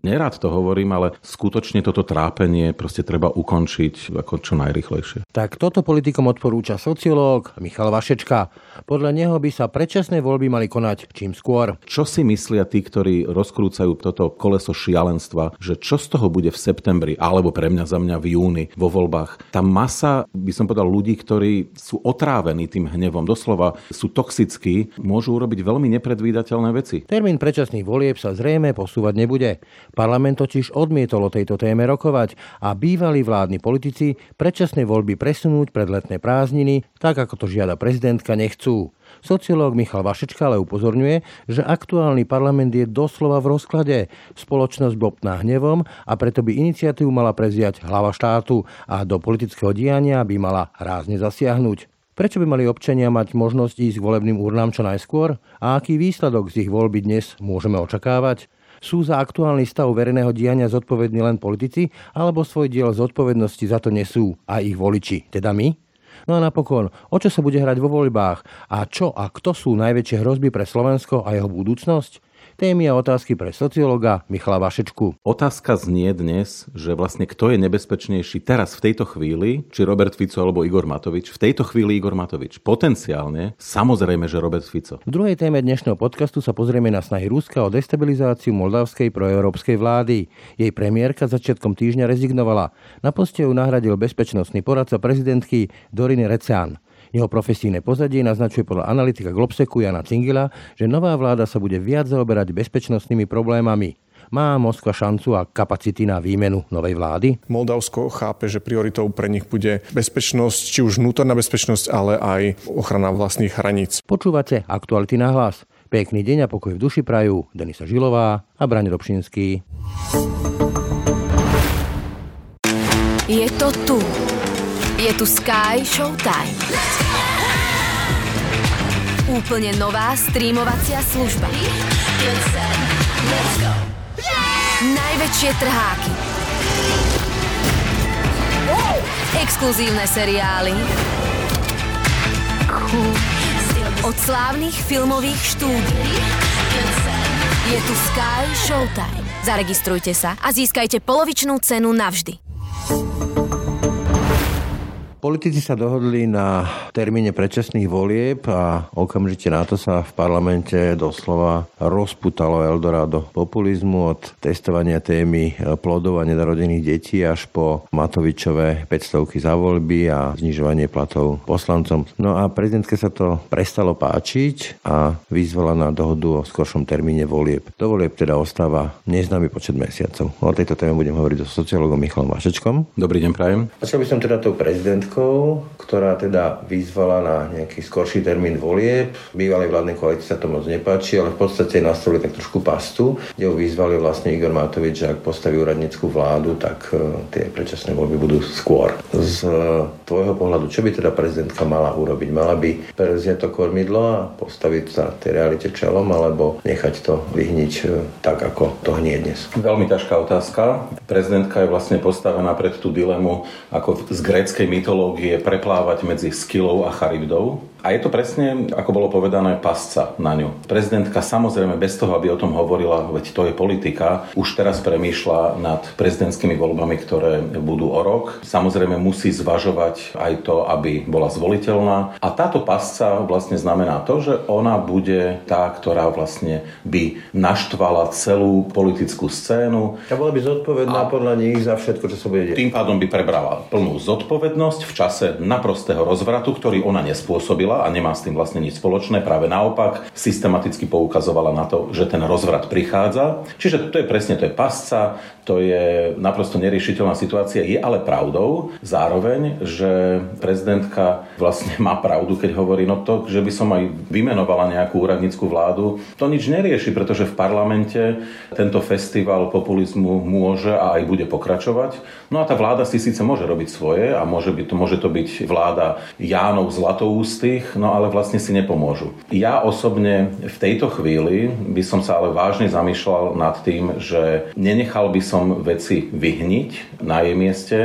Nerád to hovorím, ale skutočne toto trápenie proste treba ukončiť ako čo najrychlejšie. Tak toto politikom odporúča sociológ Michal Vašečka. Podľa neho by sa predčasné voľby mali konať čím skôr. Čo si myslia tí, ktorí rozkrúcajú toto koleso šialenstva, že čo z toho bude v septembri, alebo pre mňa za mňa v júni vo voľbách? Tá masa, by som povedal, ľudí, ktorí sú otrávení tým hnevom, doslova sú toxickí, môžu urobiť veľmi nepredvídateľné veci. Termín predčasných volieb sa zrejme posúvať nebude. Parlament totiž odmietol o tejto téme rokovať a bývalí vládni politici predčasné voľby presunúť pred letné prázdniny, tak ako to žiada prezidentka, nechcú. Sociológ Michal Vašečka ale upozorňuje, že aktuálny parlament je doslova v rozklade. Spoločnosť bobná hnevom a preto by iniciatívu mala preziať hlava štátu a do politického diania by mala rázne zasiahnuť. Prečo by mali občania mať možnosť ísť k volebným urnám čo najskôr? A aký výsledok z ich voľby dnes môžeme očakávať? Sú za aktuálny stav verejného diania zodpovední len politici, alebo svoj diel zodpovednosti za to nesú aj ich voliči, teda my? No a napokon, o čo sa bude hrať vo voľbách a čo a kto sú najväčšie hrozby pre Slovensko a jeho budúcnosť? Témy a otázky pre sociológa Michala Vašečku. Otázka znie dnes, že vlastne kto je nebezpečnejší teraz v tejto chvíli, či Robert Fico alebo Igor Matovič. V tejto chvíli Igor Matovič. Potenciálne, samozrejme, že Robert Fico. V druhej téme dnešného podcastu sa pozrieme na snahy Ruska o destabilizáciu moldavskej proeurópskej vlády. Jej premiérka začiatkom týždňa rezignovala. Na poste ju nahradil bezpečnostný poradca prezidentky Doriny Recean. Jeho profesijné pozadie naznačuje podľa analytika Globseku Jana Cingila, že nová vláda sa bude viac zaoberať bezpečnostnými problémami. Má Moskva šancu a kapacity na výmenu novej vlády? Moldavsko chápe, že prioritou pre nich bude bezpečnosť, či už vnútorná bezpečnosť, ale aj ochrana vlastných hraníc. Počúvate aktuality na hlas. Pekný deň a pokoj v duši prajú Denisa Žilová a Brane Dobšinský. Je to tu. Je tu Sky Showtime. Úplne nová streamovacia služba. Najväčšie trháky. Exkluzívne seriály. Od slávnych filmových štúdií. Je tu Sky Showtime. Zaregistrujte sa a získajte polovičnú cenu navždy. Politici sa dohodli na termíne predčasných volieb a okamžite na to sa v parlamente doslova rozputalo Eldorado populizmu od testovania témy plodov a nedarodených detí až po Matovičové 500 za voľby a znižovanie platov poslancom. No a prezidentke sa to prestalo páčiť a vyzvala na dohodu o skoršom termíne volieb. Do volieb teda ostáva neznámy počet mesiacov. O tejto téme budem hovoriť so sociologom Michalom Vašečkom. Dobrý deň, prajem. Začal by som teda tou prezidentkou ktorá teda vyzvala na nejaký skorší termín volieb. Bývalej vládnej koalícii sa to moc nepáči, ale v podstate nastavili tak trošku pastu, kde ho vyzvali vlastne Igor Matovič, že ak postaví úradnickú vládu, tak e, tie predčasné voľby budú skôr. Z e, tvojho pohľadu, čo by teda prezidentka mala urobiť? Mala by prevziať to kormidlo a postaviť sa tej realite čelom, alebo nechať to vyhniť e, tak, ako to hnie dnes? Veľmi ťažká otázka. Prezidentka je vlastne postavená pred tú dilemu ako z gréckej mytológie preplávať medzi skillou a charybdou. A je to presne, ako bolo povedané, pasca na ňu. Prezidentka samozrejme bez toho, aby o tom hovorila, veď to je politika, už teraz premýšľa nad prezidentskými voľbami, ktoré budú o rok. Samozrejme musí zvažovať aj to, aby bola zvoliteľná. A táto pasca vlastne znamená to, že ona bude tá, ktorá vlastne by naštvala celú politickú scénu. A bola by zodpovedná a podľa nich za všetko, čo sa bude deť. Tým pádom by prebrala plnú zodpovednosť v čase naprostého rozvratu, ktorý ona nespôsobila a nemá s tým vlastne nič spoločné. Práve naopak systematicky poukazovala na to, že ten rozvrat prichádza. Čiže to je presne, to je pasca, to je naprosto neriešiteľná situácia. Je ale pravdou zároveň, že prezidentka vlastne má pravdu, keď hovorí, no to, že by som aj vymenovala nejakú úradnícku vládu, to nič nerieši, pretože v parlamente tento festival populizmu môže a aj bude pokračovať. No a tá vláda si síce môže robiť svoje a môže, byť, môže to byť vláda Jánov Zlatoústych, nich, no ale vlastne si nepomôžu. Ja osobne v tejto chvíli by som sa ale vážne zamýšľal nad tým, že nenechal by som veci vyhniť na jej mieste,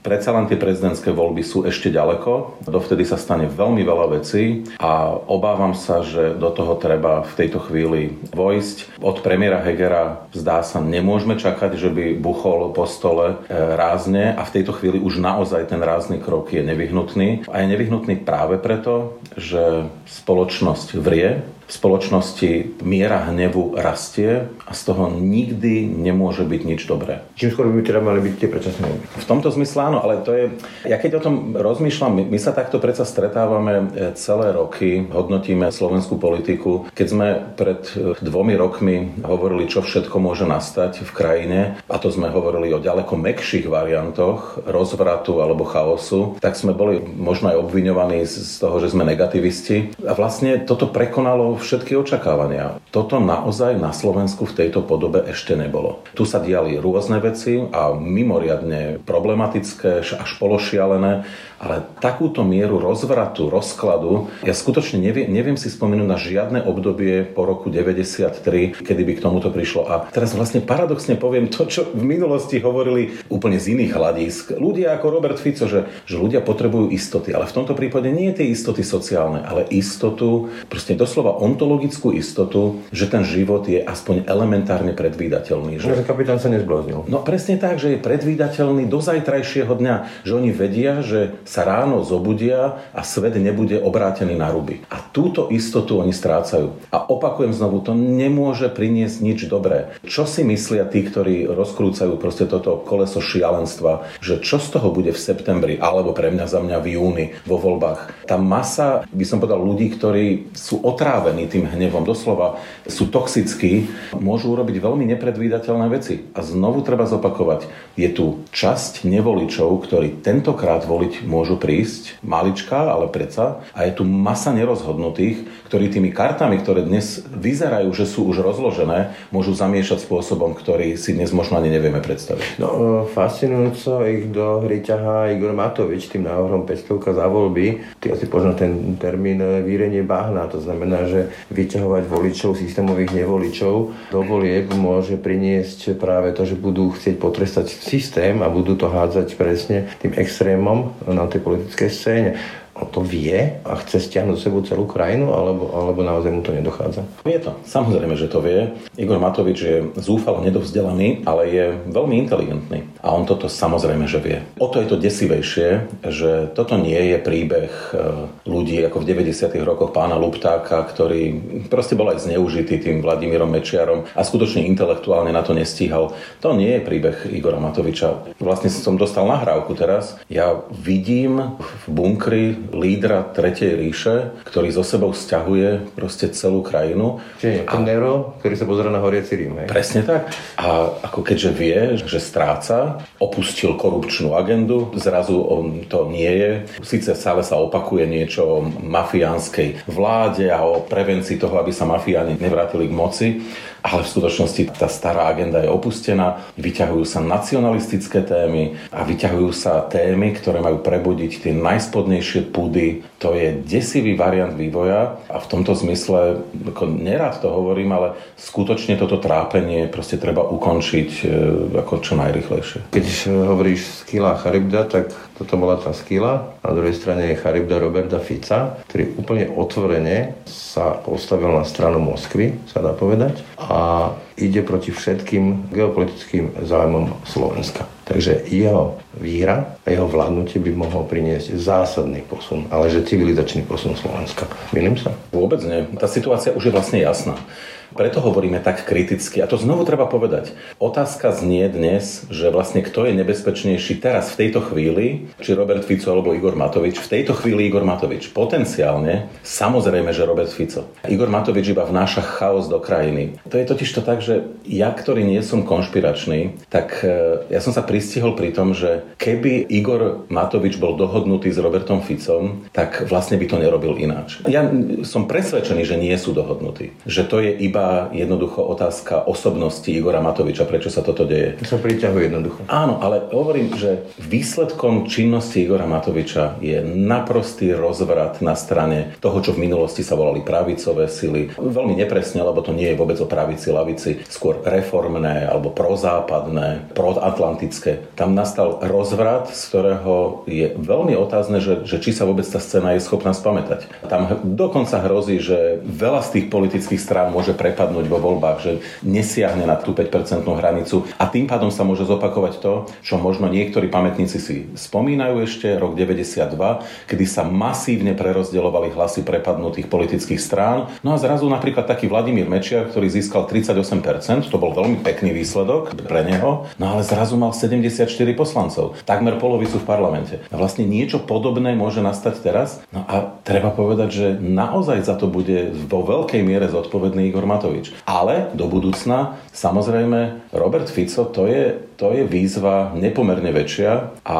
Predsa len tie prezidentské voľby sú ešte ďaleko, dovtedy sa stane veľmi veľa vecí a obávam sa, že do toho treba v tejto chvíli vojsť. Od premiéra Hegera zdá sa, nemôžeme čakať, že by buchol po stole e, rázne a v tejto chvíli už naozaj ten rázny krok je nevyhnutný. A je nevyhnutný práve preto, že spoločnosť vrie, v spoločnosti miera hnevu rastie a z toho nikdy nemôže byť nič dobré. Čím skôr by teda mali byť tie predčasné voľby? V tomto zmysle áno, ale to je... Ja keď o tom rozmýšľam, my, my sa takto predsa stretávame e, celé roky, hodnotíme slovenskú politiku. Keď sme pred e, dvomi rokmi hovorili, čo všetko môže nastať v krajine, a to sme hovorili o ďaleko mekších variantoch rozvratu alebo chaosu, tak sme boli možno aj obviňovaní z toho, že sme negativisti. A vlastne toto prekonalo všetky očakávania. Toto naozaj na Slovensku v tejto podobe ešte nebolo. Tu sa diali rôzne veci a mimoriadne problematické, až pološialené ale takúto mieru rozvratu, rozkladu, ja skutočne neviem, neviem si spomenúť na žiadne obdobie po roku 93, kedy by k tomuto prišlo. A teraz vlastne paradoxne poviem to, čo v minulosti hovorili úplne z iných hľadisk. Ľudia ako Robert Fico, že, že ľudia potrebujú istoty, ale v tomto prípade nie tie istoty sociálne, ale istotu, proste doslova ontologickú istotu, že ten život je aspoň elementárne predvídateľný. Že, že kapitán sa nezbláznil. No presne tak, že je predvídateľný do zajtrajšieho dňa, že oni vedia, že sa ráno zobudia a svet nebude obrátený na ruby. A túto istotu oni strácajú. A opakujem znovu, to nemôže priniesť nič dobré. Čo si myslia tí, ktorí rozkrúcajú proste toto koleso šialenstva, že čo z toho bude v septembri, alebo pre mňa za mňa v júni vo voľbách. Tá masa, by som povedal, ľudí, ktorí sú otrávení tým hnevom, doslova sú toxickí, môžu urobiť veľmi nepredvídateľné veci. A znovu treba zopakovať, je tu časť nevoličov, ktorí tentokrát voliť môžu prísť, maličká, ale predsa. A je tu masa nerozhodnutých, ktorí tými kartami, ktoré dnes vyzerajú, že sú už rozložené, môžu zamiešať spôsobom, ktorý si dnes možno ani nevieme predstaviť. No, e, fascinujúco ich do hry ťahá Igor Matovič tým návrhom 500 za voľby. Ty asi poznám ten termín e, vírenie bahna. To znamená, že vyťahovať voličov, systémových nevoličov do volieb môže priniesť práve to, že budú chcieť potrestať systém a budú to hádzať presne tým extrémom na tej politickej scéne on to vie a chce stiahnuť sebou celú krajinu, alebo, alebo naozaj mu to nedochádza? Vie to. Samozrejme, že to vie. Igor Matovič je zúfalo nedovzdelaný, ale je veľmi inteligentný. A on toto samozrejme, že vie. O to je to desivejšie, že toto nie je príbeh e, ľudí ako v 90. rokoch pána Luptáka, ktorý proste bol aj zneužitý tým Vladimírom Mečiarom a skutočne intelektuálne na to nestíhal. To nie je príbeh Igora Matoviča. Vlastne som dostal nahrávku teraz. Ja vidím v bunkri lídra Tretej ríše, ktorý zo sebou stiahuje proste celú krajinu. Čiže a... Nero, ktorý sa pozera na horiaci Rím. Hej? Presne tak. A ako keďže vie, že stráca, opustil korupčnú agendu, zrazu on to nie je. Sice stále sa opakuje niečo o mafiánskej vláde a o prevencii toho, aby sa mafiáni nevrátili k moci, ale v skutočnosti tá stará agenda je opustená, vyťahujú sa nacionalistické témy a vyťahujú sa témy, ktoré majú prebudiť tie najspodnejšie púdy. To je desivý variant vývoja a v tomto zmysle, ako nerad to hovorím, ale skutočne toto trápenie proste treba ukončiť e, ako čo najrychlejšie. Keď hovoríš skila Charybda, tak toto bola tá skila. Na druhej strane je Charybda Roberta Fica, ktorý úplne otvorene sa postavil na stranu Moskvy, sa dá povedať, a ide proti všetkým geopolitickým zájmom Slovenska. Takže jeho výhra a jeho vládnutie by mohol priniesť zásadný posun, ale že civilizačný posun Slovenska. Milím sa? Vôbec nie. Tá situácia už je vlastne jasná. Preto hovoríme tak kriticky. A to znovu treba povedať. Otázka znie dnes, že vlastne kto je nebezpečnejší teraz v tejto chvíli, či Robert Fico alebo Igor Matovič. V tejto chvíli Igor Matovič. Potenciálne, samozrejme, že Robert Fico. Igor Matovič iba vnáša chaos do krajiny. To je totiž to tak, že ja, ktorý nie som konšpiračný, tak e, ja som sa pristihol pri tom, že keby Igor Matovič bol dohodnutý s Robertom Ficom, tak vlastne by to nerobil ináč. Ja som presvedčený, že nie sú dohodnutí. Že to je iba iba jednoducho otázka osobnosti Igora Matoviča, prečo sa toto deje. To sa priťahuje jednoducho. Áno, ale hovorím, že výsledkom činnosti Igora Matoviča je naprostý rozvrat na strane toho, čo v minulosti sa volali pravicové sily. Veľmi nepresne, lebo to nie je vôbec o pravici, lavici, skôr reformné alebo prozápadné, proatlantické. Tam nastal rozvrat, z ktorého je veľmi otázne, že, že či sa vôbec tá scéna je schopná spamätať. Tam dokonca hrozí, že veľa z tých politických strán môže prepadnúť vo voľbách, že nesiahne na tú 5% hranicu a tým pádom sa môže zopakovať to, čo možno niektorí pamätníci si spomínajú ešte, rok 92, kedy sa masívne prerozdeľovali hlasy prepadnutých politických strán. No a zrazu napríklad taký Vladimír Mečiar, ktorý získal 38%, to bol veľmi pekný výsledok pre neho, no ale zrazu mal 74 poslancov, takmer polovicu v parlamente. A vlastne niečo podobné môže nastať teraz. No a treba povedať, že naozaj za to bude vo veľkej miere zodpovedný Igor Matovič. Ale do budúcna, samozrejme, Robert Fico to je, to je výzva nepomerne väčšia a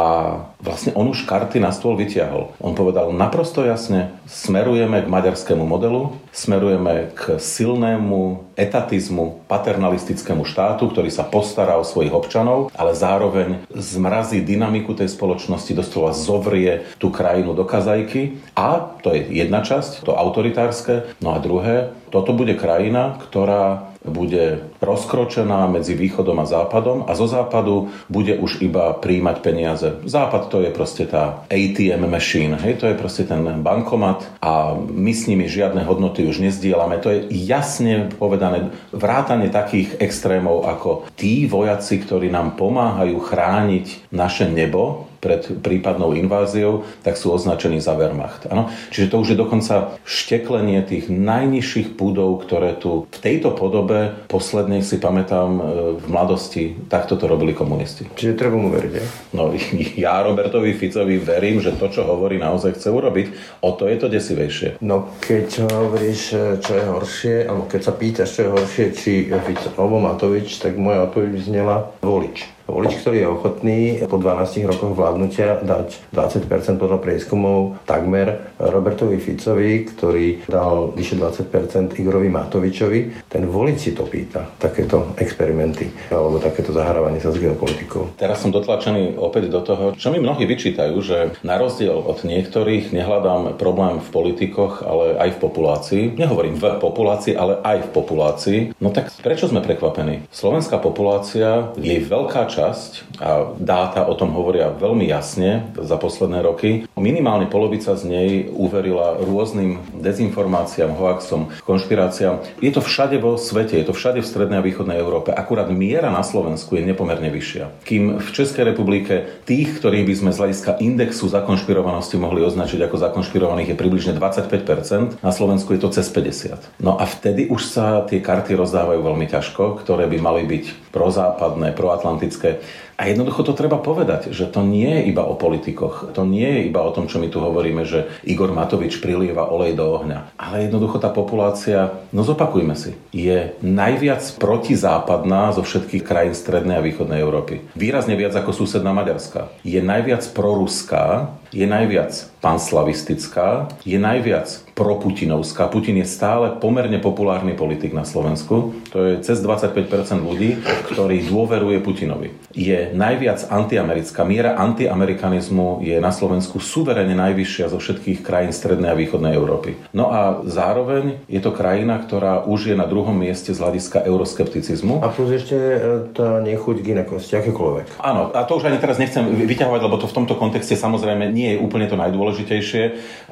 vlastne on už karty na stôl vytiahol. On povedal naprosto jasne, smerujeme k maďarskému modelu, smerujeme k silnému etatizmu, paternalistickému štátu, ktorý sa postará o svojich občanov, ale zároveň zmrazí dynamiku tej spoločnosti, doslova zovrie tú krajinu do kazajky. A to je jedna časť, to autoritárske. No a druhé, toto bude krajina, ktorá bude rozkročená medzi východom a západom a zo západu bude už iba príjmať peniaze. Západ to je proste tá ATM machine, hej, to je proste ten bankomat a my s nimi žiadne hodnoty už nezdielame. To je jasne povedané vrátanie takých extrémov ako tí vojaci, ktorí nám pomáhajú chrániť naše nebo, pred prípadnou inváziou, tak sú označení za Wehrmacht. Ano? Čiže to už je dokonca šteklenie tých najnižších púdov, ktoré tu v tejto podobe poslednej si pamätám e, v mladosti, takto to robili komunisti. Čiže treba mu veriť, je? No ja Robertovi Ficovi verím, že to, čo hovorí, naozaj chce urobiť. O to je to desivejšie. No keď hovoríš, čo je horšie, alebo keď sa pýtaš, čo je horšie, či Fico alebo Matovič, tak moja odpoveď znela volič volič, ktorý je ochotný po 12 rokoch vládnutia dať 20% podľa prieskumov takmer Robertovi Ficovi, ktorý dal vyše 20% Igorovi Matovičovi. Ten volič si to pýta, takéto experimenty alebo takéto zahrávanie sa s geopolitikou. Teraz som dotlačený opäť do toho, čo mi mnohí vyčítajú, že na rozdiel od niektorých nehľadám problém v politikoch, ale aj v populácii. Nehovorím v populácii, ale aj v populácii. No tak prečo sme prekvapení? Slovenská populácia, jej veľká časť časť a dáta o tom hovoria veľmi jasne za posledné roky. Minimálne polovica z nej uverila rôznym dezinformáciám, hoaxom, konšpiráciám. Je to všade vo svete, je to všade v strednej a východnej Európe. Akurát miera na Slovensku je nepomerne vyššia. Kým v Českej republike tých, ktorých by sme z hľadiska indexu zakonšpirovanosti mohli označiť ako zakonšpirovaných je približne 25%, na Slovensku je to cez 50. No a vtedy už sa tie karty rozdávajú veľmi ťažko, ktoré by mali byť prozápadné, proatlantické a jednoducho to treba povedať, že to nie je iba o politikoch. To nie je iba o tom, čo my tu hovoríme, že Igor Matovič prilieva olej do ohňa. Ale jednoducho tá populácia, no zopakujme si, je najviac protizápadná zo všetkých krajín strednej a východnej Európy. Výrazne viac ako susedná Maďarska. Je najviac proruská, je najviac panslavistická, je najviac proputinovská. Putin je stále pomerne populárny politik na Slovensku. To je cez 25% ľudí, ktorí dôveruje Putinovi. Je najviac antiamerická. Miera antiamerikanizmu je na Slovensku suverene najvyššia zo všetkých krajín strednej a východnej Európy. No a zároveň je to krajina, ktorá už je na druhom mieste z hľadiska euroskepticizmu. A plus ešte e, tá nechuť k inakosti, akékoľvek. Áno, a to už ani teraz nechcem vyťahovať, lebo to v tomto kontexte samozrejme nie je úplne to najdôležitejšie,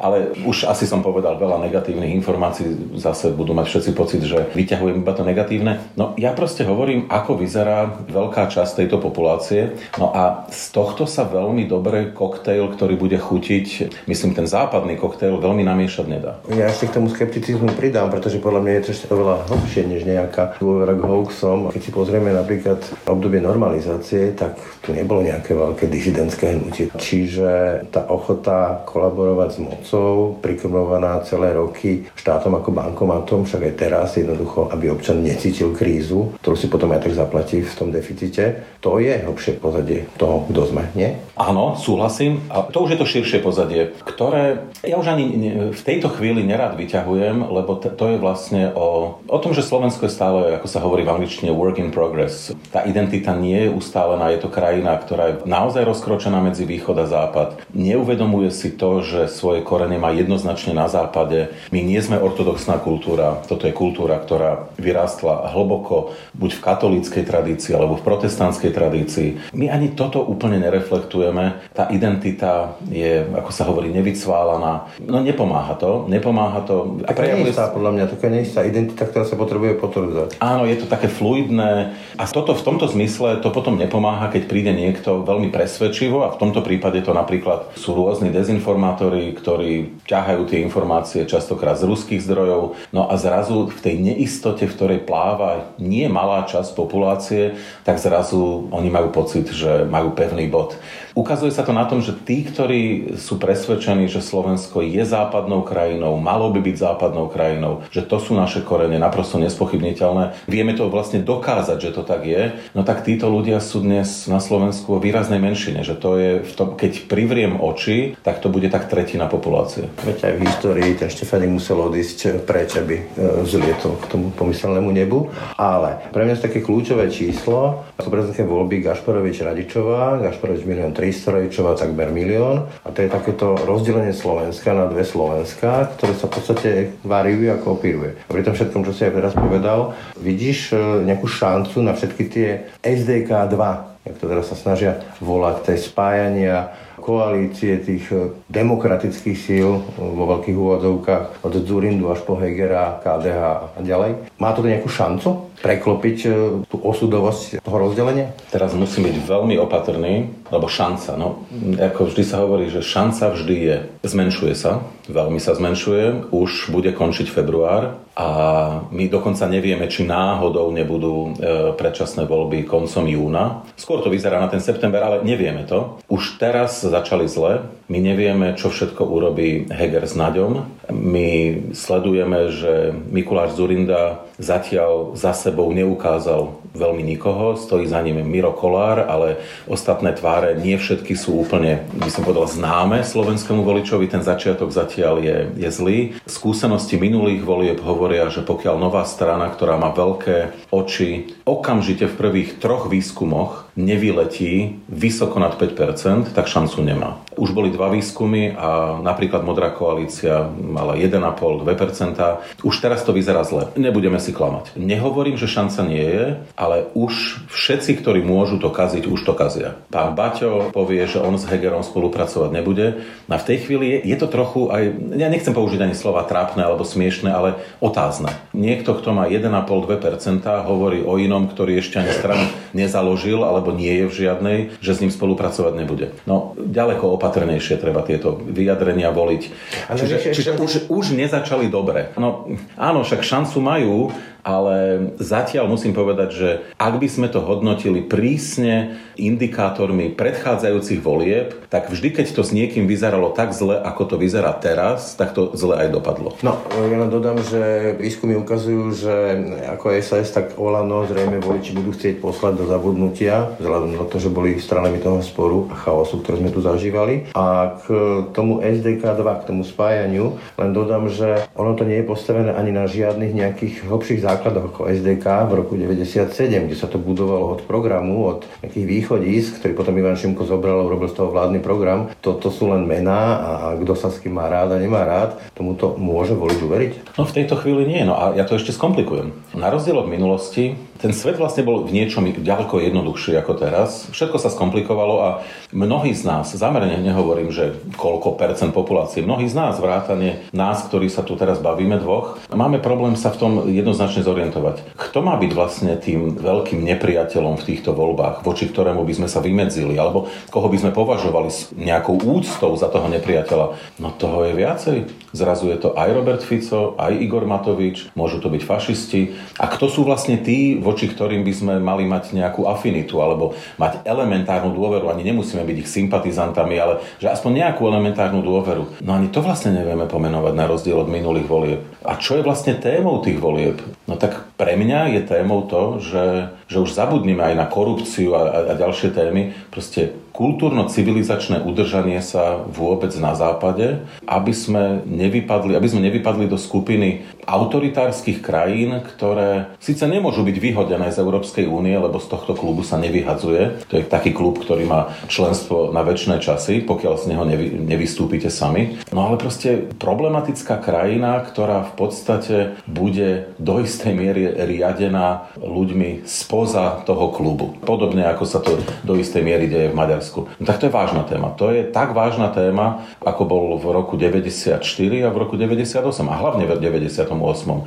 ale už asi som povedal veľa negatívnych informácií, zase budú mať všetci pocit, že vyťahujem iba to negatívne. No ja proste hovorím, ako vyzerá veľká časť tejto populácie. No a z tohto sa veľmi dobre koktejl, ktorý bude chutiť, myslím ten západný koktejl, veľmi namiešať nedá. Ja ešte k tomu skepticizmu pridám, pretože podľa mňa je to ešte oveľa hlbšie než nejaká dôvera k hoaxom. Keď si pozrieme napríklad obdobie normalizácie, tak tu nebolo nejaké veľké disidentské hnutie. Čiže tá tá ochota kolaborovať s mocou, prikrmovaná celé roky štátom ako bankomatom, však aj teraz jednoducho, aby občan necítil krízu, ktorú si potom aj tak zaplatí v tom deficite, to je hlbšie pozadie toho, kto sme, nie? Áno, súhlasím. A to už je to širšie pozadie, ktoré ja už ani v tejto chvíli nerad vyťahujem, lebo to je vlastne o, o tom, že Slovensko je stále, ako sa hovorí v angličtine, work in progress. Tá identita nie je ustálená, je to krajina, ktorá je naozaj rozkročená medzi východ a západ. Neuvedomuje si to, že svoje korene má jednoznačne na západe. My nie sme ortodoxná kultúra, toto je kultúra, ktorá vyrástla hlboko buď v katolíckej tradícii alebo v protestantskej tradícii. My ani toto úplne nereflektujeme. Tá identita je, ako sa hovorí, nevycválaná. No nepomáha to, nepomáha to. A prejavuje... neistá, podľa mňa, taká neistá identita, ktorá sa potrebuje potvrdzať. Áno, je to také fluidné a toto v tomto zmysle to potom nepomáha, keď príde niekto veľmi presvedčivo a v tomto prípade to napríklad sú rôzni dezinformátori, ktorí ťahajú tie informácie častokrát z ruských zdrojov. No a zrazu v tej neistote, v ktorej pláva nie malá časť populácie, tak zrazu oni majú pocit, že majú pevný bod. Ukazuje sa to na tom, že tí, ktorí sú presvedčení, že Slovensko je západnou krajinou, malo by byť západnou krajinou, že to sú naše korene naprosto nespochybniteľné, vieme to vlastne dokázať, že to tak je, no tak títo ľudia sú dnes na Slovensku o výraznej menšine, že to je, v tom, keď privriem oči, tak to bude tak tretina populácie. Veď aj v histórii ten Štefánik musel odísť preč, aby e, zlietol k tomu pomyselnému nebu. Ale pre mňa je také kľúčové číslo, ako prezidentské voľby Gašparovič Radičová, Gašparovič milión 300, Radičová takmer milión. A to je takéto rozdelenie Slovenska na dve Slovenska, ktoré sa v podstate variujú a kopíruje. A pri tom všetkom, čo si aj teraz povedal, vidíš e, nejakú šancu na všetky tie SDK 2, jak to teraz sa snažia volať, tej spájania koalície tých e, demokratických síl e, vo veľkých úvodzovkách od Zurindu až po Hegera, KDH a ďalej. Má to nejakú šancu preklopiť e, tú osudovosť toho rozdelenia? Teraz musím byť veľmi opatrný, lebo šanca, no, ako vždy sa hovorí, že šanca vždy je, zmenšuje sa, veľmi sa zmenšuje, už bude končiť február a my dokonca nevieme, či náhodou nebudú predčasné voľby koncom júna. Skôr to vyzerá na ten september, ale nevieme to. Už teraz začali zle. My nevieme, čo všetko urobí Heger s Naďom. My sledujeme, že Mikuláš Zurinda zatiaľ za sebou neukázal veľmi nikoho, stojí za ním Miro Kolár, ale ostatné tváre nie všetky sú úplne, by som povedal, známe slovenskému voličovi. Ten začiatok zatiaľ je, je zlý. Skúsenosti minulých volieb hovoria, že pokiaľ nová strana, ktorá má veľké oči, okamžite v prvých troch výskumoch nevyletí vysoko nad 5%, tak šancu nemá. Už boli dva výskumy a napríklad Modrá koalícia mala 1,5-2%. Už teraz to vyzerá zle. Nebudeme si klamať. Nehovorím, že šanca nie je, ale už všetci, ktorí môžu to kaziť, už to kazia. Pán Baťo povie, že on s Hegerom spolupracovať nebude. A v tej chvíli je, je to trochu aj, ja nechcem použiť ani slova trápne alebo smiešne, ale otázne. Niekto, kto má 1,5-2%, hovorí o inom, ktorý ešte ani stranu nezaložil alebo nie je v žiadnej, že s ním spolupracovať nebude. No, ďaleko opatrnejšie treba tieto vyjadrenia voliť. Ale čiže, čiže už, už nezačali dobre. No, áno, však šancu majú, ale zatiaľ musím povedať, že ak by sme to hodnotili prísne indikátormi predchádzajúcich volieb, tak vždy, keď to s niekým vyzeralo tak zle, ako to vyzerá teraz, tak to zle aj dopadlo. No, ja len dodám, že výskumy ukazujú, že ako SAS, tak Olano zrejme voliči budú chcieť poslať do zabudnutia, vzhľadom na to, že boli stranami toho sporu a chaosu, ktoré sme tu zažívali. A k tomu SDK 2, k tomu spájaniu, len dodám, že ono to nie je postavené ani na žiadnych nejakých hlbších základoch základoch ako SDK v roku 97, kde sa to budovalo od programu, od nejakých východísk, ktorý potom Ivan Šimko zobral a urobil z toho vládny program. Toto sú len mená a kto sa s kým má rád a nemá rád, tomuto môže voliť uveriť? No v tejto chvíli nie, no a ja to ešte skomplikujem. Na rozdiel od minulosti, ten svet vlastne bol v niečom ďaleko jednoduchší ako teraz. Všetko sa skomplikovalo a mnohí z nás, zamerne nehovorím, že koľko percent populácie, mnohí z nás, vrátane nás, ktorí sa tu teraz bavíme dvoch, máme problém sa v tom jednoznačne zorientovať. Kto má byť vlastne tým veľkým nepriateľom v týchto voľbách, voči ktorému by sme sa vymedzili, alebo koho by sme považovali s nejakou úctou za toho nepriateľa? No toho je viacej. Zrazu je to aj Robert Fico, aj Igor Matovič, môžu to byť fašisti. A kto sú vlastne tí, voči ktorým by sme mali mať nejakú afinitu, alebo mať elementárnu dôveru, ani nemusíme byť ich sympatizantami, ale že aspoň nejakú elementárnu dôveru. No ani to vlastne nevieme pomenovať na rozdiel od minulých volieb. A čo je vlastne témou tých volieb? No tak pre mňa je témou to, že, že už zabudnime aj na korupciu a, a, a ďalšie témy. Proste kultúrno-civilizačné udržanie sa vôbec na západe, aby sme nevypadli, aby sme nevypadli do skupiny autoritárskych krajín, ktoré síce nemôžu byť vyhodené z Európskej únie, lebo z tohto klubu sa nevyhadzuje. To je taký klub, ktorý má členstvo na väčšie časy, pokiaľ z neho nevy, nevystúpite sami. No ale proste problematická krajina, ktorá v podstate bude do istej miery riadená ľuďmi spoza toho klubu. Podobne ako sa to do istej miery deje v Maďarsku. No tak to je vážna téma. To je tak vážna téma, ako bol v roku 94 a v roku 98 a hlavne v 98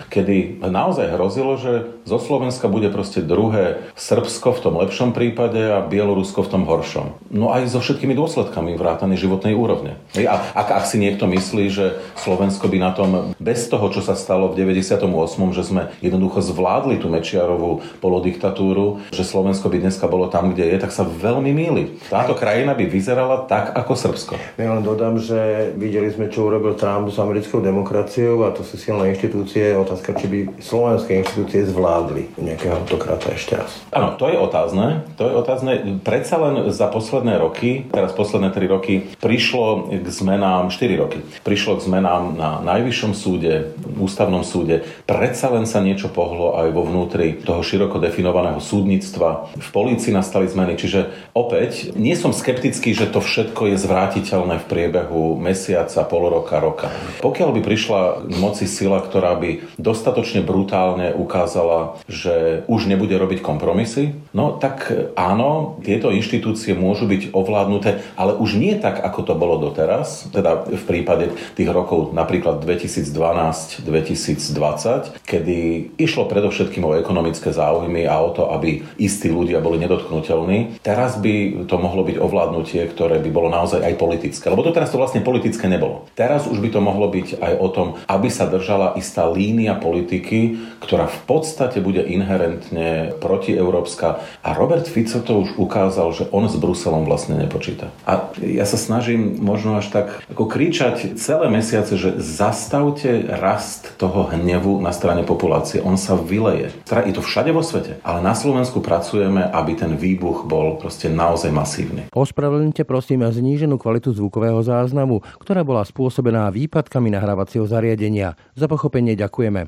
kedy naozaj hrozilo, že zo Slovenska bude proste druhé Srbsko v tom lepšom prípade a Bielorusko v tom horšom. No aj so všetkými dôsledkami vrátane životnej úrovne. A ak, ak si niekto myslí, že Slovensko by na tom bez toho, čo sa stalo v 98., že sme jednoducho zvládli tú Mečiarovú polodiktatúru, že Slovensko by dneska bolo tam, kde je, tak sa veľmi míli. Táto krajina by vyzerala tak ako Srbsko. Ja len dodám, že videli sme, čo urobil Trump s americkou demokraciou a to sú silné inštitúcie inštitúcie, otázka, či by slovenské inštitúcie zvládli nejakého autokrata ešte raz. Áno, to je otázne. To je otázne. Predsa len za posledné roky, teraz posledné 3 roky, prišlo k zmenám, 4 roky, prišlo k zmenám na Najvyššom súde, Ústavnom súde. Predsa len sa niečo pohlo aj vo vnútri toho široko definovaného súdnictva. V polícii nastali zmeny, čiže opäť nie som skeptický, že to všetko je zvrátiteľné v priebehu mesiaca, pol roka, roka. Pokiaľ by prišla moci sila, ktorá ktorá by dostatočne brutálne ukázala, že už nebude robiť kompromisy, no tak áno, tieto inštitúcie môžu byť ovládnuté, ale už nie tak, ako to bolo doteraz, teda v prípade tých rokov napríklad 2012-2020, kedy išlo predovšetkým o ekonomické záujmy a o to, aby istí ľudia boli nedotknutelní. Teraz by to mohlo byť ovládnutie, ktoré by bolo naozaj aj politické. Lebo doteraz to vlastne politické nebolo. Teraz už by to mohlo byť aj o tom, aby sa držala istá istá línia politiky, ktorá v podstate bude inherentne protieurópska. A Robert Fico to už ukázal, že on s Bruselom vlastne nepočíta. A ja sa snažím možno až tak ako kričať celé mesiace, že zastavte rast toho hnevu na strane populácie. On sa vyleje. Teda je to všade vo svete. Ale na Slovensku pracujeme, aby ten výbuch bol proste naozaj masívny. Ospravedlňte prosím zníženú kvalitu zvukového záznamu, ktorá bola spôsobená výpadkami nahrávacieho zariadenia. Za pochopenie ďakujeme.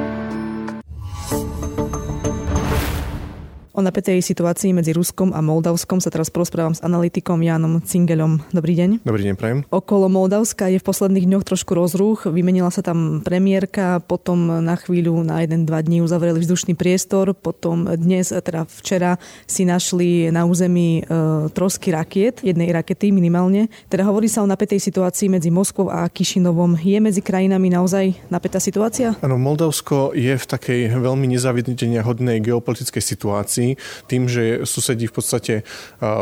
O napätej situácii medzi Ruskom a Moldavskom sa teraz porozprávam s analytikom Jánom Cingelom. Dobrý deň. Dobrý deň, prajem. Okolo Moldavska je v posledných dňoch trošku rozruch. Vymenila sa tam premiérka, potom na chvíľu, na jeden, dva dní uzavreli vzdušný priestor, potom dnes, teda včera si našli na území e, trosky rakiet, jednej rakety minimálne. Teda hovorí sa o napätej situácii medzi Moskvou a Kišinovom. Je medzi krajinami naozaj napätá situácia? Áno, Moldavsko je v takej veľmi nezavidenia hodnej geopolitickej situácii situácii, tým, že susedí v podstate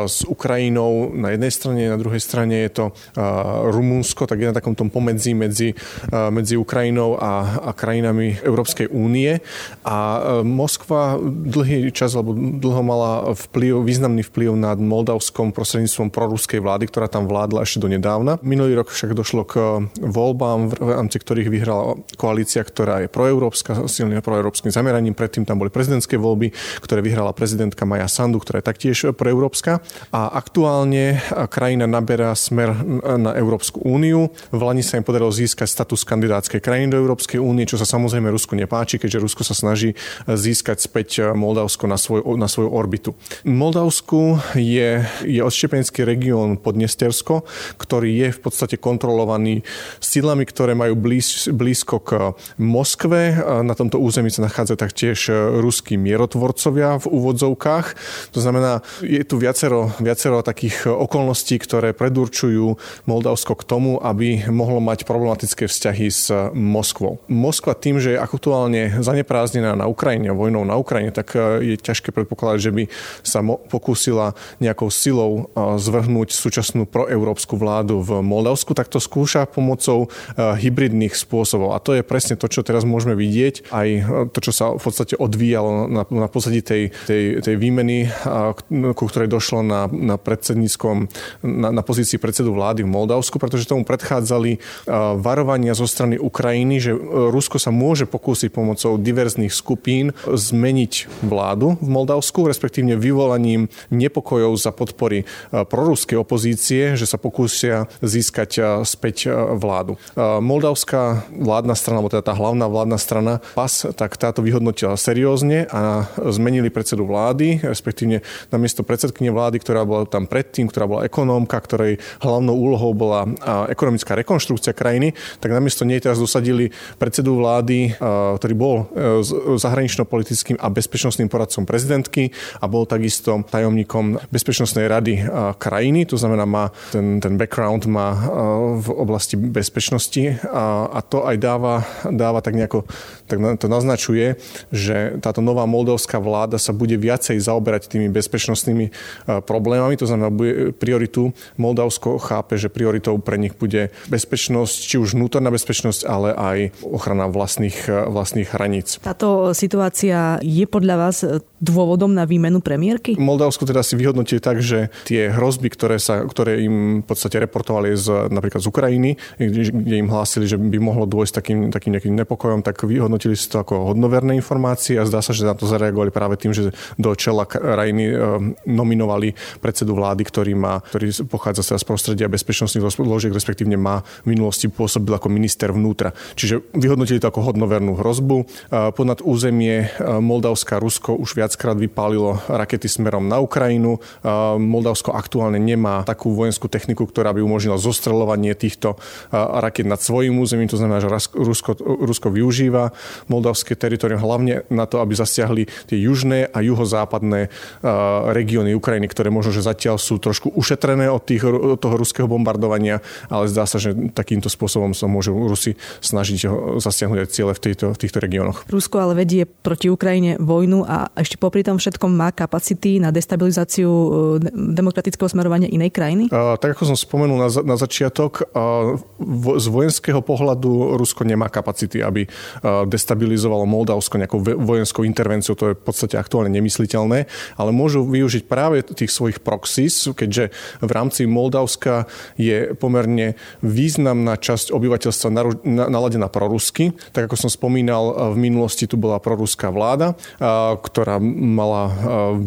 s Ukrajinou na jednej strane, na druhej strane je to Rumúnsko, tak je na takom tom pomedzi medzi, medzi Ukrajinou a, a krajinami Európskej únie. A Moskva dlhý čas, alebo dlho mala vplyv, významný vplyv nad Moldavskom prostredníctvom proruskej vlády, ktorá tam vládla ešte do nedávna. Minulý rok však došlo k voľbám, v rámci ktorých vyhrala koalícia, ktorá je proeurópska, silne proeurópskym zameraním. Predtým tam boli prezidentské voľby, ktoré vyhrala bývalá prezidentka Maja Sandu, ktorá je taktiež proeurópska. A aktuálne krajina naberá smer na Európsku úniu. V Lani sa im podarilo získať status kandidátskej krajiny do Európskej únie, čo sa samozrejme Rusku nepáči, keďže Rusko sa snaží získať späť Moldavsko na, svoj, na svoju orbitu. Moldavsku je, je odštepenský región Podnestersko, ktorý je v podstate kontrolovaný silami, ktoré majú blíz, blízko k Moskve. Na tomto území sa nachádza taktiež ruskí mierotvorcovia v úvodzovkách. To znamená, je tu viacero, viacero takých okolností, ktoré predurčujú Moldavsko k tomu, aby mohlo mať problematické vzťahy s Moskvou. Moskva tým, že je aktuálne zaneprázdnená na Ukrajine, vojnou na Ukrajine, tak je ťažké predpokladať, že by sa pokúsila nejakou silou zvrhnúť súčasnú proeurópsku vládu v Moldavsku, tak to skúša pomocou hybridných spôsobov. A to je presne to, čo teraz môžeme vidieť. Aj to, čo sa v podstate odvíjalo na, na pozadí tej, tej, tej výmeny, ku ktorej došlo na, na predsedníckom, na, na pozícii predsedu vlády v Moldavsku, pretože tomu predchádzali varovania zo strany Ukrajiny, že Rusko sa môže pokúsiť pomocou diverzných skupín zmeniť vládu v Moldavsku, respektívne vyvolaním nepokojov za podpory proruskej opozície, že sa pokúsia získať späť vládu. Moldavská vládna strana, alebo teda tá hlavná vládna strana PAS, tak táto vyhodnotila seriózne a zmenili predsedu vlády, respektívne namiesto predsedkynie vlády, ktorá bola tam predtým, ktorá bola ekonómka, ktorej hlavnou úlohou bola ekonomická rekonštrukcia krajiny, tak namiesto nej teraz dosadili predsedu vlády, ktorý bol e, zahranično-politickým a bezpečnostným poradcom prezidentky a bol takisto tajomníkom Bezpečnostnej rady krajiny, to znamená má ten, ten background má v oblasti bezpečnosti a, a to aj dáva, dáva tak nejako, tak to naznačuje, že táto nová moldovská vláda sa bude viacej zaoberať tými bezpečnostnými problémami, to znamená bude prioritu Moldavsko chápe, že prioritou pre nich bude bezpečnosť, či už vnútorná bezpečnosť, ale aj ochrana vlastných, vlastných hraníc. Táto situácia je podľa vás dôvodom na výmenu premiérky? Moldavsko teda si vyhodnotili tak, že tie hrozby, ktoré, sa, ktoré im v podstate reportovali z, napríklad z Ukrajiny, kde, kde im hlásili, že by mohlo dôjsť takým, takým nejakým nepokojom, tak vyhodnotili si to ako hodnoverné informácie a zdá sa, že na to zareagovali práve tým, že do čela krajiny e, nominovali predsedu vlády, ktorý, má, ktorý pochádza z prostredia bezpečnostných zložiek, respektívne má v minulosti pôsobil ako minister vnútra. Čiže vyhodnotili to ako hodnovernú hrozbu. E, ponad územie e, Moldavska, Rusko už viac viackrát vypálilo rakety smerom na Ukrajinu. Moldavsko aktuálne nemá takú vojenskú techniku, ktorá by umožnila zostreľovanie týchto raket nad svojim územím. To znamená, že Rusko, Rusko využíva moldavské teritorium hlavne na to, aby zasiahli tie južné a juhozápadné regióny Ukrajiny, ktoré možno, že zatiaľ sú trošku ušetrené od, tých, od toho ruského bombardovania, ale zdá sa, že takýmto spôsobom sa môžu Rusi snažiť zasiahnuť aj ciele v, tejto, v týchto regiónoch. Rusko ale vedie proti Ukrajine vojnu a ešte popri tom všetkom má kapacity na destabilizáciu e, demokratického smerovania inej krajiny? A, tak ako som spomenul na, na začiatok, a, v, z vojenského pohľadu Rusko nemá kapacity, aby a, destabilizovalo Moldavsko nejakou vojenskou intervenciou. To je v podstate aktuálne nemysliteľné, ale môžu využiť práve tých svojich proxys, keďže v rámci Moldavska je pomerne významná časť obyvateľstva naladená prorusky. Tak ako som spomínal, v minulosti tu bola proruská vláda, ktorá mala e,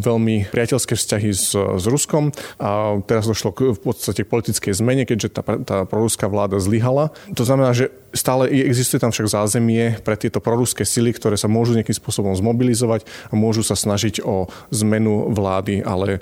veľmi priateľské vzťahy s, s Ruskom a teraz došlo k, v podstate k politickej zmene, keďže tá, tá proruská vláda zlyhala. To znamená, že stále existuje tam však zázemie pre tieto proruské sily, ktoré sa môžu nejakým spôsobom zmobilizovať a môžu sa snažiť o zmenu vlády, ale e,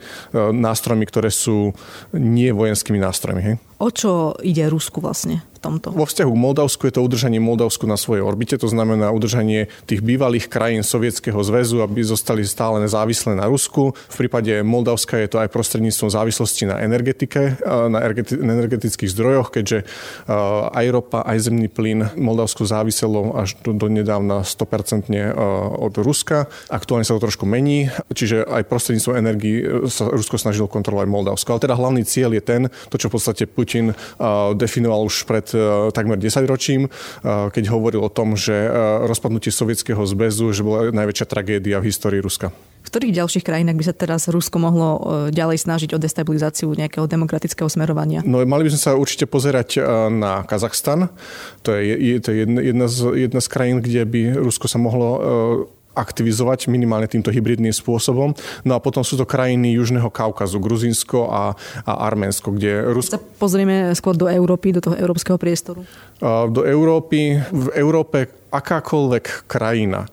nástrojmi, ktoré sú nie vojenskými nástrojmi. Hej? O čo ide Rusku vlastne? tomto? Vo vzťahu k Moldavsku je to udržanie Moldavsku na svojej orbite, to znamená udržanie tých bývalých krajín Sovietskeho zväzu, aby zostali stále nezávislé na Rusku. V prípade Moldavska je to aj prostredníctvom závislosti na energetike, na energetických zdrojoch, keďže aj ropa, aj zemný plyn Moldavsku záviselo až do, nedávna 100% od Ruska. Aktuálne sa to trošku mení, čiže aj prostredníctvom energii sa Rusko snažilo kontrolovať Moldavsko. Ale teda hlavný cieľ je ten, to čo v podstate Putin definoval už pred E, takmer 10 ročím, e, keď hovoril o tom, že rozpadnutie Sovietskeho zväzu, že bola najväčšia tragédia v histórii Ruska. V ktorých ďalších krajinách by sa teraz Rusko mohlo ďalej snažiť o destabilizáciu nejakého demokratického smerovania? No mali by sme sa určite pozerať na Kazachstan. To je, to je jedna, jedna, z, jedna z krajín, kde by Rusko sa mohlo aktivizovať minimálne týmto hybridným spôsobom. No a potom sú to krajiny Južného Kaukazu, Gruzinsko a, a Arménsko, kde Rusko... Sa pozrieme skôr do Európy, do toho európskeho priestoru. Do Európy. V Európe akákoľvek krajina,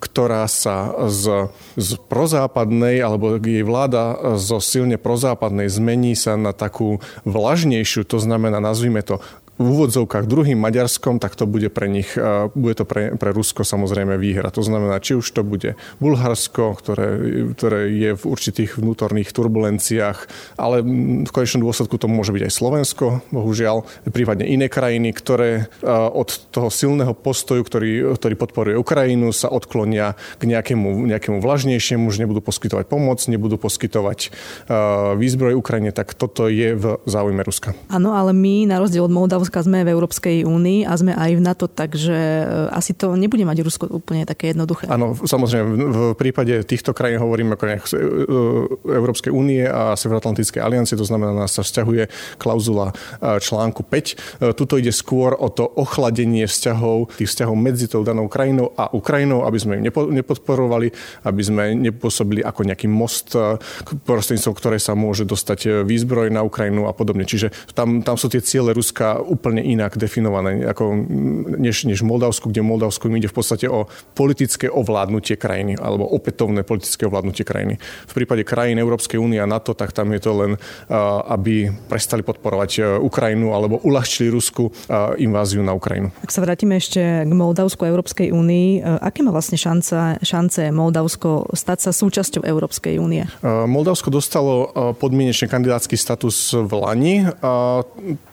ktorá sa z, z prozápadnej, alebo jej vláda zo silne prozápadnej zmení sa na takú vlažnejšiu, to znamená, nazvime to v úvodzovkách druhým Maďarskom, tak to bude pre nich, bude to pre, pre Rusko samozrejme výhra. To znamená, či už to bude Bulharsko, ktoré, ktoré je v určitých vnútorných turbulenciách, ale v konečnom dôsledku to môže byť aj Slovensko, bohužiaľ, prípadne iné krajiny, ktoré od toho silného postoju, ktorý, ktorý podporuje Ukrajinu, sa odklonia k nejakému, nejakému vlažnejšiemu, že nebudú poskytovať pomoc, nebudú poskytovať výzbroj Ukrajine, tak toto je v záujme Ruska. Áno, ale my na rozdiel od Moldavska Slovenska sme v Európskej únii a sme aj v NATO, takže e, asi to nebude mať Rusko úplne také jednoduché. Áno, samozrejme, v prípade týchto krajín hovoríme ako nejak Európskej únie a Severoatlantickej aliancie, to znamená, nás sa vzťahuje klauzula e, článku 5. E, tuto ide skôr o to ochladenie vzťahov, tých vzťahov medzi tou danou krajinou a Ukrajinou, aby sme im nepodporovali, aby sme nepôsobili ako nejaký most, prostredníctvom ktoré sa môže dostať výzbroj na Ukrajinu a podobne. Čiže tam, tam sú tie ciele Ruska úplne inak definované ako než, než Moldavsku, kde Moldavsku ide v podstate o politické ovládnutie krajiny alebo opätovné politické ovládnutie krajiny. V prípade krajín Európskej únie a NATO, tak tam je to len, aby prestali podporovať Ukrajinu alebo uľahčili Rusku inváziu na Ukrajinu. Ak sa vrátime ešte k Moldavsku a Európskej únii, aké má vlastne šanca, šance Moldavsko stať sa súčasťou Európskej únie? Moldavsko dostalo podmienečne kandidátsky status v Lani.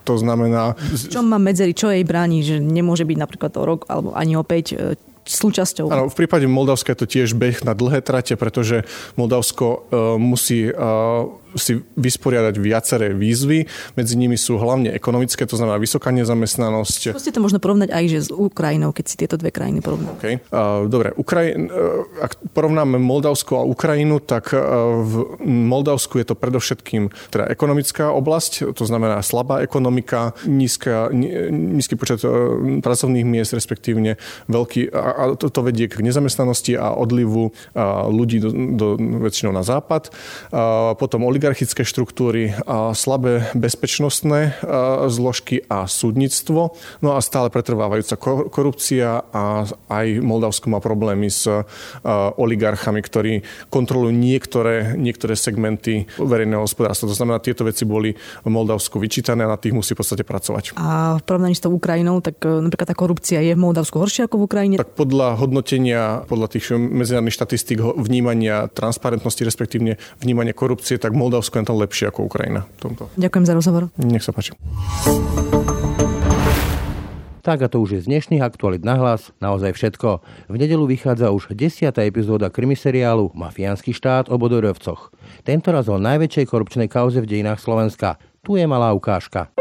To znamená... Čo má medzery, čo jej bráni, že nemôže byť napríklad o rok alebo ani opäť súčasťou. Áno, v prípade Moldavska je to tiež beh na dlhé trate, pretože Moldavsko uh, musí uh, si vysporiadať viaceré výzvy. Medzi nimi sú hlavne ekonomické, to znamená vysoká nezamestnanosť. Skúste to možno porovnať aj že s Ukrajinou, keď si tieto dve krajiny porovnáme. Okay. Uh, dobre, Ukraj... uh, ak porovnáme Moldavsko a Ukrajinu, tak uh, v Moldavsku je to predovšetkým teda ekonomická oblasť, to znamená slabá ekonomika, nízka, nízky počet uh, pracovných miest, respektívne veľký, a, a to, to vedie k nezamestnanosti a odlivu uh, ľudí do, do, väčšinou na západ. Uh, potom oligarchia oligarchické štruktúry, a slabé bezpečnostné zložky a súdnictvo, no a stále pretrvávajúca korupcia a aj Moldavsko má problémy s oligarchami, ktorí kontrolujú niektoré, niektoré segmenty verejného hospodárstva. To znamená, tieto veci boli v Moldavsku vyčítané a na tých musí v podstate pracovať. A v porovnaní s tou Ukrajinou, tak e, napríklad tá korupcia je v Moldavsku horšia ako v Ukrajine? Tak podľa hodnotenia, podľa tých medzinárodných štatistík vnímania transparentnosti, respektívne vnímania korupcie, tak Moldavsko Moldavsko je to lepšie ako Ukrajina. V tomto. Ďakujem za rozhovor. Nech sa páči. Tak a to už je z dnešných aktualit na hlas naozaj všetko. V nedelu vychádza už 10. epizóda krimiseriálu Mafiánsky štát o Bodorovcoch. Tento raz o najväčšej korupčnej kauze v dejinách Slovenska. Tu je malá ukážka.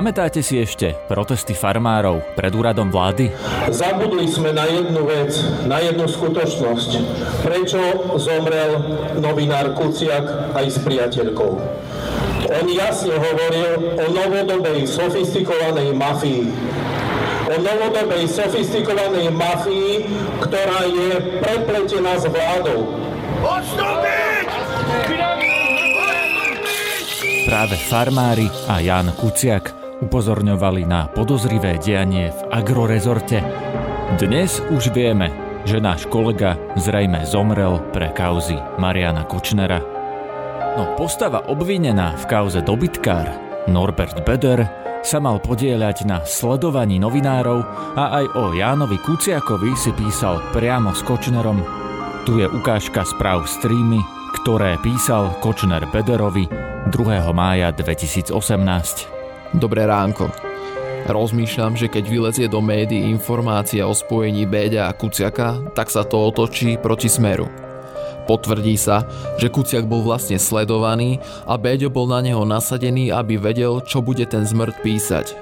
Pamätáte si ešte protesty farmárov pred úradom vlády? Zabudli sme na jednu vec, na jednu skutočnosť. Prečo zomrel novinár Kuciak aj s priateľkou? On jasne hovoril o novodobej sofistikovanej mafii. O novodobej sofistikovanej mafii, ktorá je prepletená s vládou. Odstúpiť! Práve farmári a Jan Kuciak upozorňovali na podozrivé dianie v agrorezorte. Dnes už vieme, že náš kolega zrejme zomrel pre kauzy Mariana Kočnera. No postava obvinená v kauze dobytkár Norbert Beder sa mal podieľať na sledovaní novinárov a aj o Jánovi Kuciakovi si písal priamo s Kočnerom. Tu je ukážka správ streamy, ktoré písal Kočner Bederovi 2. mája 2018. Dobré ránko. Rozmýšľam, že keď vylezie do médií informácia o spojení Béďa a Kuciaka, tak sa to otočí proti smeru. Potvrdí sa, že Kuciak bol vlastne sledovaný a Béďo bol na neho nasadený, aby vedel, čo bude ten zmrt písať.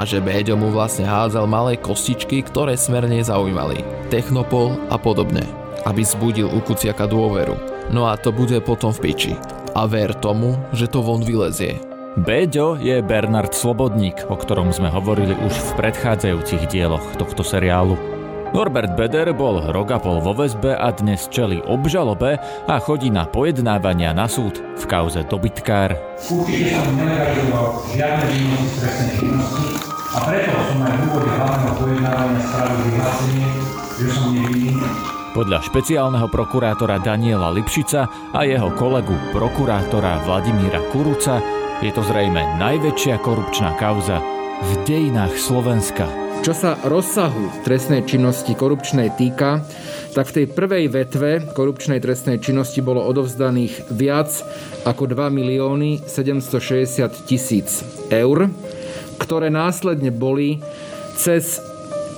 A že Béďo mu vlastne hádzal malé kostičky, ktoré smerne zaujímali. Technopol a podobne. Aby zbudil u Kuciaka dôveru. No a to bude potom v piči A ver tomu, že to von vylezie. Béďo je Bernard Slobodník, o ktorom sme hovorili už v predchádzajúcich dieloch tohto seriálu. Norbert Beder bol rok a pol vo väzbe a dnes čeli obžalobe a chodí na pojednávania na súd v kauze dobytkár. Určite som nelegalizoval žiadne výnosy z trestnej činnosti a preto som aj v úvode hlavného pojednávania spravil vyhlásenie, že som nevinný podľa špeciálneho prokurátora Daniela Lipšica a jeho kolegu prokurátora Vladimíra Kuruca je to zrejme najväčšia korupčná kauza v dejinách Slovenska. Čo sa rozsahu trestnej činnosti korupčnej týka, tak v tej prvej vetve korupčnej trestnej činnosti bolo odovzdaných viac ako 2 milióny 760 tisíc eur, ktoré následne boli cez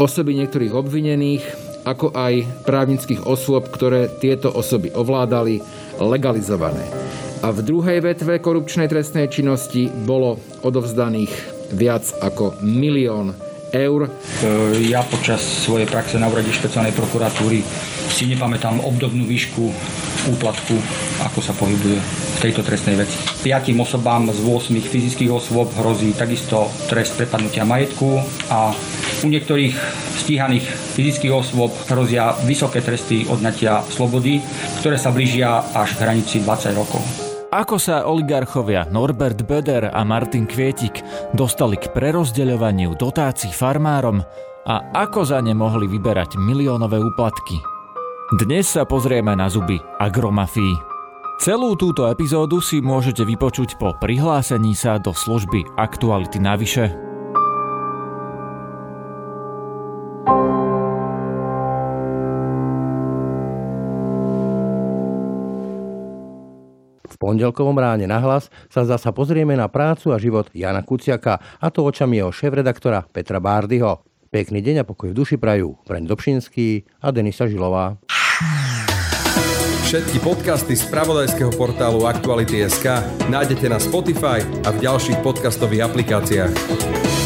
osoby niektorých obvinených, ako aj právnických osôb, ktoré tieto osoby ovládali, legalizované. A v druhej vetve korupčnej trestnej činnosti bolo odovzdaných viac ako milión eur. E, ja počas svojej praxe na úrade špeciálnej prokuratúry si nepamätám obdobnú výšku úplatku, ako sa pohybuje v tejto trestnej veci. Piatým osobám z 8 fyzických osôb hrozí takisto trest prepadnutia majetku a u niektorých stíhaných fyzických osôb hrozia vysoké tresty odnatia slobody, ktoré sa blížia až k hranici 20 rokov. Ako sa oligarchovia Norbert Böder a Martin Kvietik dostali k prerozdeľovaniu dotácií farmárom a ako za ne mohli vyberať miliónové úplatky? Dnes sa pozrieme na zuby agromafii. Celú túto epizódu si môžete vypočuť po prihlásení sa do služby Aktuality navyše pondelkovom ráne na hlas sa zasa pozrieme na prácu a život Jana Kuciaka, a to očami jeho šéf-redaktora Petra Bárdyho. Pekný deň a pokoj v duši prajú Vreň Dobšinský a Denisa Žilová. Všetky podcasty z pravodajského portálu Aktuality.sk nájdete na Spotify a v ďalších podcastových aplikáciách.